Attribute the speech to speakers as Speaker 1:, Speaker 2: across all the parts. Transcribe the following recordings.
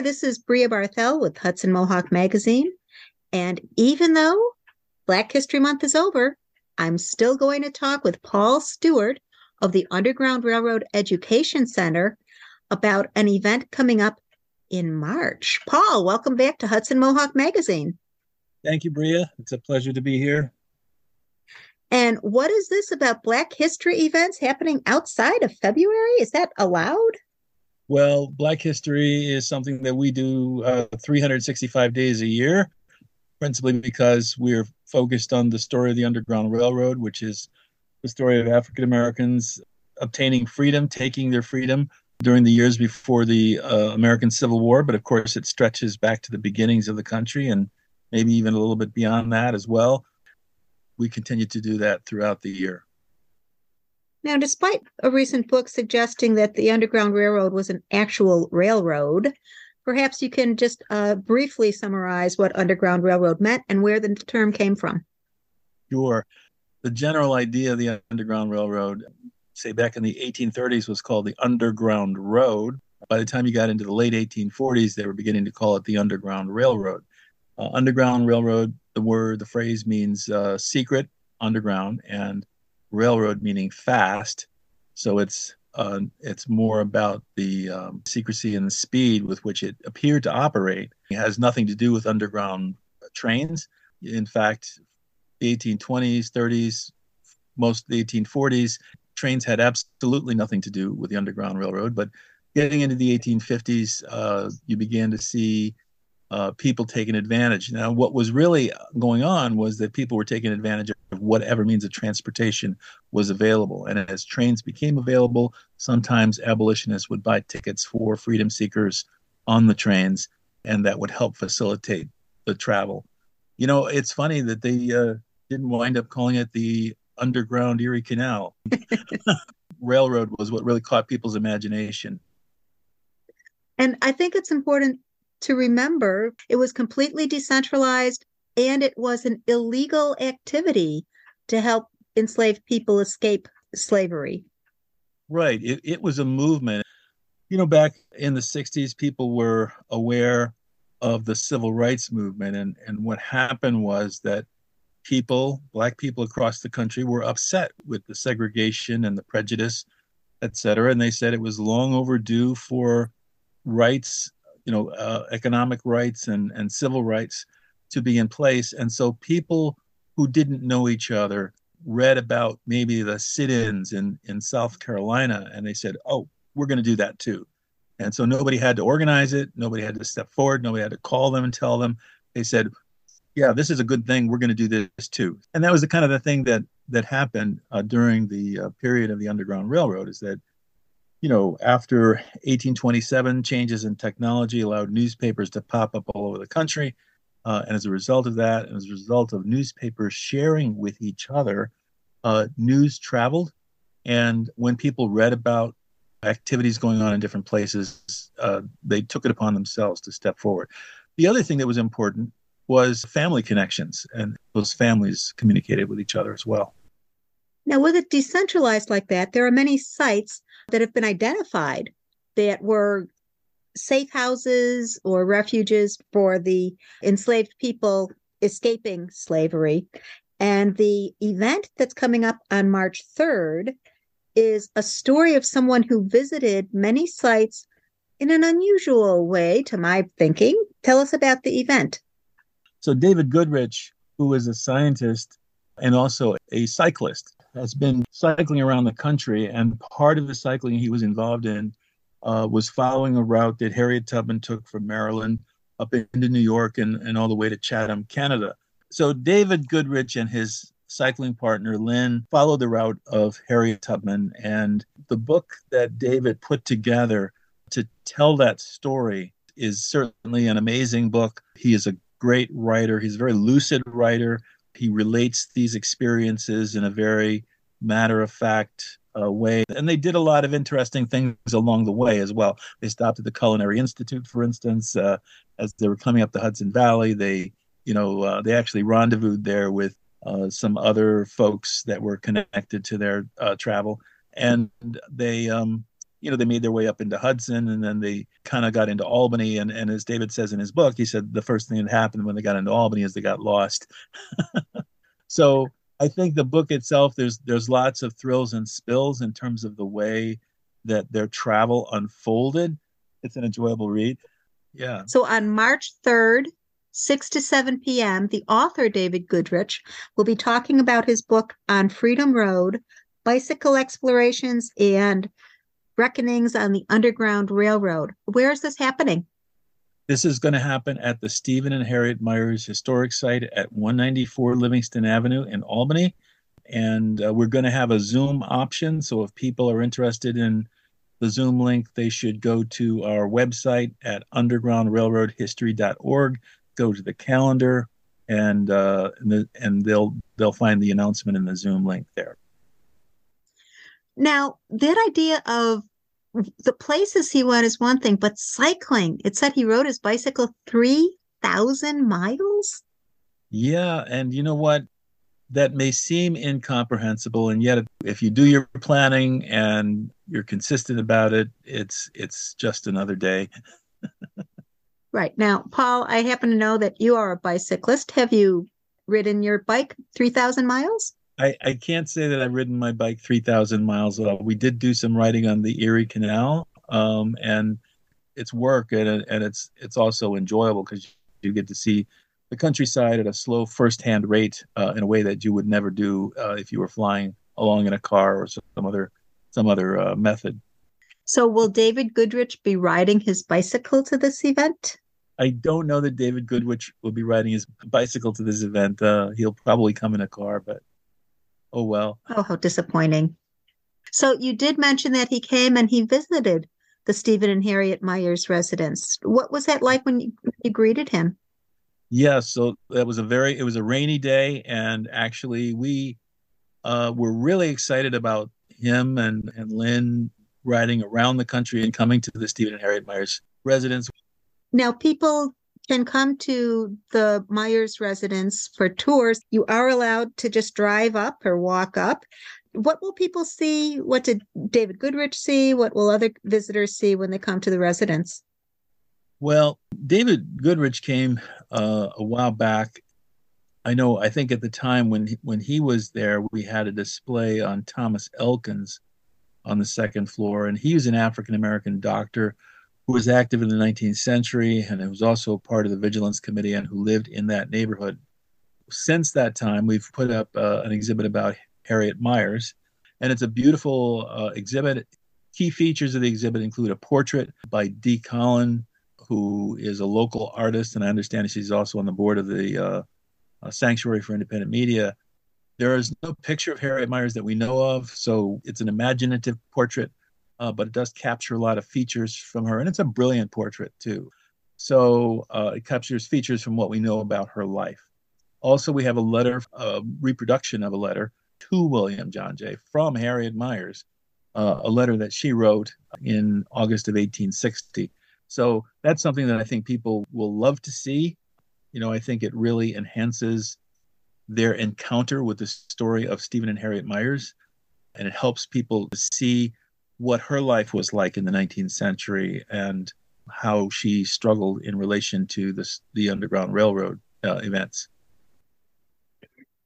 Speaker 1: Hi, this is Bria Barthel with Hudson Mohawk Magazine. And even though Black History Month is over, I'm still going to talk with Paul Stewart of the Underground Railroad Education Center about an event coming up in March. Paul, welcome back to Hudson Mohawk Magazine.
Speaker 2: Thank you, Bria. It's a pleasure to be here.
Speaker 1: And what is this about Black History events happening outside of February? Is that allowed?
Speaker 2: Well, Black History is something that we do uh, 365 days a year, principally because we're focused on the story of the Underground Railroad, which is the story of African Americans obtaining freedom, taking their freedom during the years before the uh, American Civil War. But of course, it stretches back to the beginnings of the country and maybe even a little bit beyond that as well. We continue to do that throughout the year.
Speaker 1: Now, despite a recent book suggesting that the Underground Railroad was an actual railroad, perhaps you can just uh, briefly summarize what Underground Railroad meant and where the term came from.
Speaker 2: Sure. The general idea of the Underground Railroad, say back in the 1830s, was called the Underground Road. By the time you got into the late 1840s, they were beginning to call it the Underground Railroad. Uh, underground Railroad, the word, the phrase means uh, secret, underground, and railroad meaning fast. So it's uh, it's more about the um, secrecy and the speed with which it appeared to operate. It has nothing to do with underground trains. In fact, the 1820s, 30s, most of the 1840s, trains had absolutely nothing to do with the Underground Railroad. But getting into the 1850s, uh, you began to see uh, people taking advantage. Now, what was really going on was that people were taking advantage of whatever means of transportation was available. And as trains became available, sometimes abolitionists would buy tickets for freedom seekers on the trains, and that would help facilitate the travel. You know, it's funny that they uh, didn't wind up calling it the Underground Erie Canal. Railroad was what really caught people's imagination.
Speaker 1: And I think it's important to remember it was completely decentralized and it was an illegal activity to help enslaved people escape slavery.
Speaker 2: Right. It, it was a movement. You know, back in the 60s, people were aware of the civil rights movement. And, and what happened was that people, Black people across the country, were upset with the segregation and the prejudice, et cetera. And they said it was long overdue for rights you know uh, economic rights and and civil rights to be in place. And so people who didn't know each other read about maybe the sit-ins in in South Carolina and they said oh we're going to do that too. And so nobody had to organize it. Nobody had to step forward. Nobody had to call them and tell them. They said yeah this is a good thing. We're going to do this too. And that was the kind of the thing that that happened uh, during the uh, period of the underground railroad is that you know, after 1827, changes in technology allowed newspapers to pop up all over the country. Uh, and as a result of that, and as a result of newspapers sharing with each other, uh, news traveled. And when people read about activities going on in different places, uh, they took it upon themselves to step forward. The other thing that was important was family connections, and those families communicated with each other as well.
Speaker 1: Now, with it decentralized like that, there are many sites that have been identified that were safe houses or refuges for the enslaved people escaping slavery. And the event that's coming up on March 3rd is a story of someone who visited many sites in an unusual way, to my thinking. Tell us about the event.
Speaker 2: So, David Goodrich, who is a scientist and also a cyclist, has been cycling around the country, and part of the cycling he was involved in uh, was following a route that Harriet Tubman took from Maryland up into New York and, and all the way to Chatham, Canada. So David Goodrich and his cycling partner Lynn followed the route of Harriet Tubman, and the book that David put together to tell that story is certainly an amazing book. He is a great writer. He's a very lucid writer he relates these experiences in a very matter of fact uh, way. And they did a lot of interesting things along the way as well. They stopped at the Culinary Institute, for instance, uh, as they were coming up the Hudson Valley. They, you know, uh, they actually rendezvoused there with uh, some other folks that were connected to their uh, travel, and they um, you know, they made their way up into Hudson and then they kind of got into Albany. And, and as David says in his book, he said the first thing that happened when they got into Albany is they got lost. so I think the book itself, there's there's lots of thrills and spills in terms of the way that their travel unfolded. It's an enjoyable read. Yeah.
Speaker 1: So on March 3rd, 6 to 7 p.m., the author, David Goodrich, will be talking about his book on Freedom Road Bicycle Explorations and Reckonings on the Underground Railroad. Where is this happening?
Speaker 2: This is going to happen at the Stephen and Harriet Myers Historic Site at 194 Livingston Avenue in Albany. And uh, we're going to have a Zoom option. So if people are interested in the Zoom link, they should go to our website at undergroundrailroadhistory.org, go to the calendar, and uh, and, the, and they'll they'll find the announcement in the Zoom link there.
Speaker 1: Now, that idea of the places he went is one thing, but cycling, it said he rode his bicycle 3,000 miles?
Speaker 2: Yeah. And you know what? That may seem incomprehensible. And yet, if you do your planning and you're consistent about it, it's it's just another day.
Speaker 1: right. Now, Paul, I happen to know that you are a bicyclist. Have you ridden your bike 3,000 miles?
Speaker 2: I, I can't say that I've ridden my bike 3,000 miles. Uh, we did do some riding on the Erie Canal, um, and it's work and, and it's it's also enjoyable because you get to see the countryside at a slow first-hand rate uh, in a way that you would never do uh, if you were flying along in a car or some other some other uh, method.
Speaker 1: So, will David Goodrich be riding his bicycle to this event?
Speaker 2: I don't know that David Goodrich will be riding his bicycle to this event. Uh, he'll probably come in a car, but Oh, well.
Speaker 1: Oh, how disappointing. So you did mention that he came and he visited the Stephen and Harriet Myers residence. What was that like when you, you greeted him?
Speaker 2: Yeah, so that was a very it was a rainy day and actually we uh, were really excited about him and and Lynn riding around the country and coming to the Stephen and Harriet Myers residence.
Speaker 1: Now people can come to the Myers residence for tours, you are allowed to just drive up or walk up. What will people see? What did David Goodrich see? What will other visitors see when they come to the residence?
Speaker 2: Well, David Goodrich came uh, a while back. I know. I think at the time when he, when he was there, we had a display on Thomas Elkins on the second floor, and he was an African American doctor who was active in the 19th century and who was also part of the Vigilance Committee and who lived in that neighborhood. Since that time, we've put up uh, an exhibit about Harriet Myers, and it's a beautiful uh, exhibit. Key features of the exhibit include a portrait by Dee Collin, who is a local artist, and I understand she's also on the board of the uh, uh Sanctuary for Independent Media. There is no picture of Harriet Myers that we know of, so it's an imaginative portrait uh, but it does capture a lot of features from her, and it's a brilliant portrait too. So uh, it captures features from what we know about her life. Also, we have a letter, a reproduction of a letter to William John Jay from Harriet Myers, uh, a letter that she wrote in August of 1860. So that's something that I think people will love to see. You know, I think it really enhances their encounter with the story of Stephen and Harriet Myers, and it helps people to see what her life was like in the 19th century and how she struggled in relation to this, the Underground Railroad uh, events.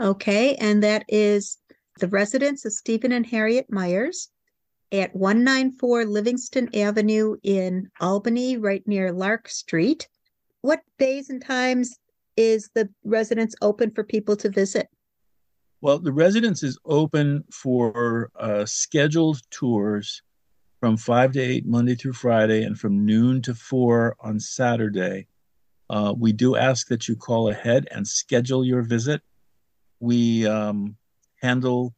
Speaker 1: Okay, and that is the residence of Stephen and Harriet Myers at 194 Livingston Avenue in Albany, right near Lark Street. What days and times is the residence open for people to visit?
Speaker 2: Well, the residence is open for uh, scheduled tours from 5 to 8 Monday through Friday and from noon to 4 on Saturday. Uh, we do ask that you call ahead and schedule your visit. We um, handle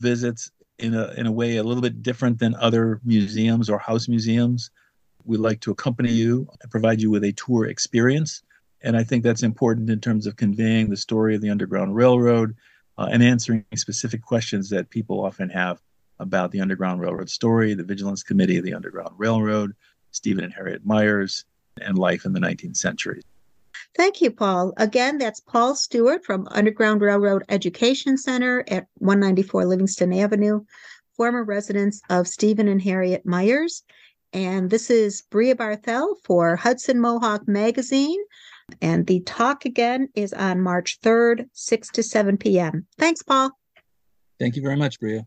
Speaker 2: visits in a, in a way a little bit different than other museums or house museums. We like to accompany you and provide you with a tour experience. And I think that's important in terms of conveying the story of the Underground Railroad uh, and answering specific questions that people often have about the Underground Railroad story, the Vigilance Committee of the Underground Railroad, Stephen and Harriet Myers, and life in the 19th century.
Speaker 1: Thank you, Paul. Again, that's Paul Stewart from Underground Railroad Education Center at 194 Livingston Avenue. former residents of Stephen and Harriet Myers. And this is Bria Barthel for Hudson Mohawk Magazine. And the talk again is on March 3rd, 6 to 7 p.m. Thanks, Paul.
Speaker 2: Thank you very much, Bria.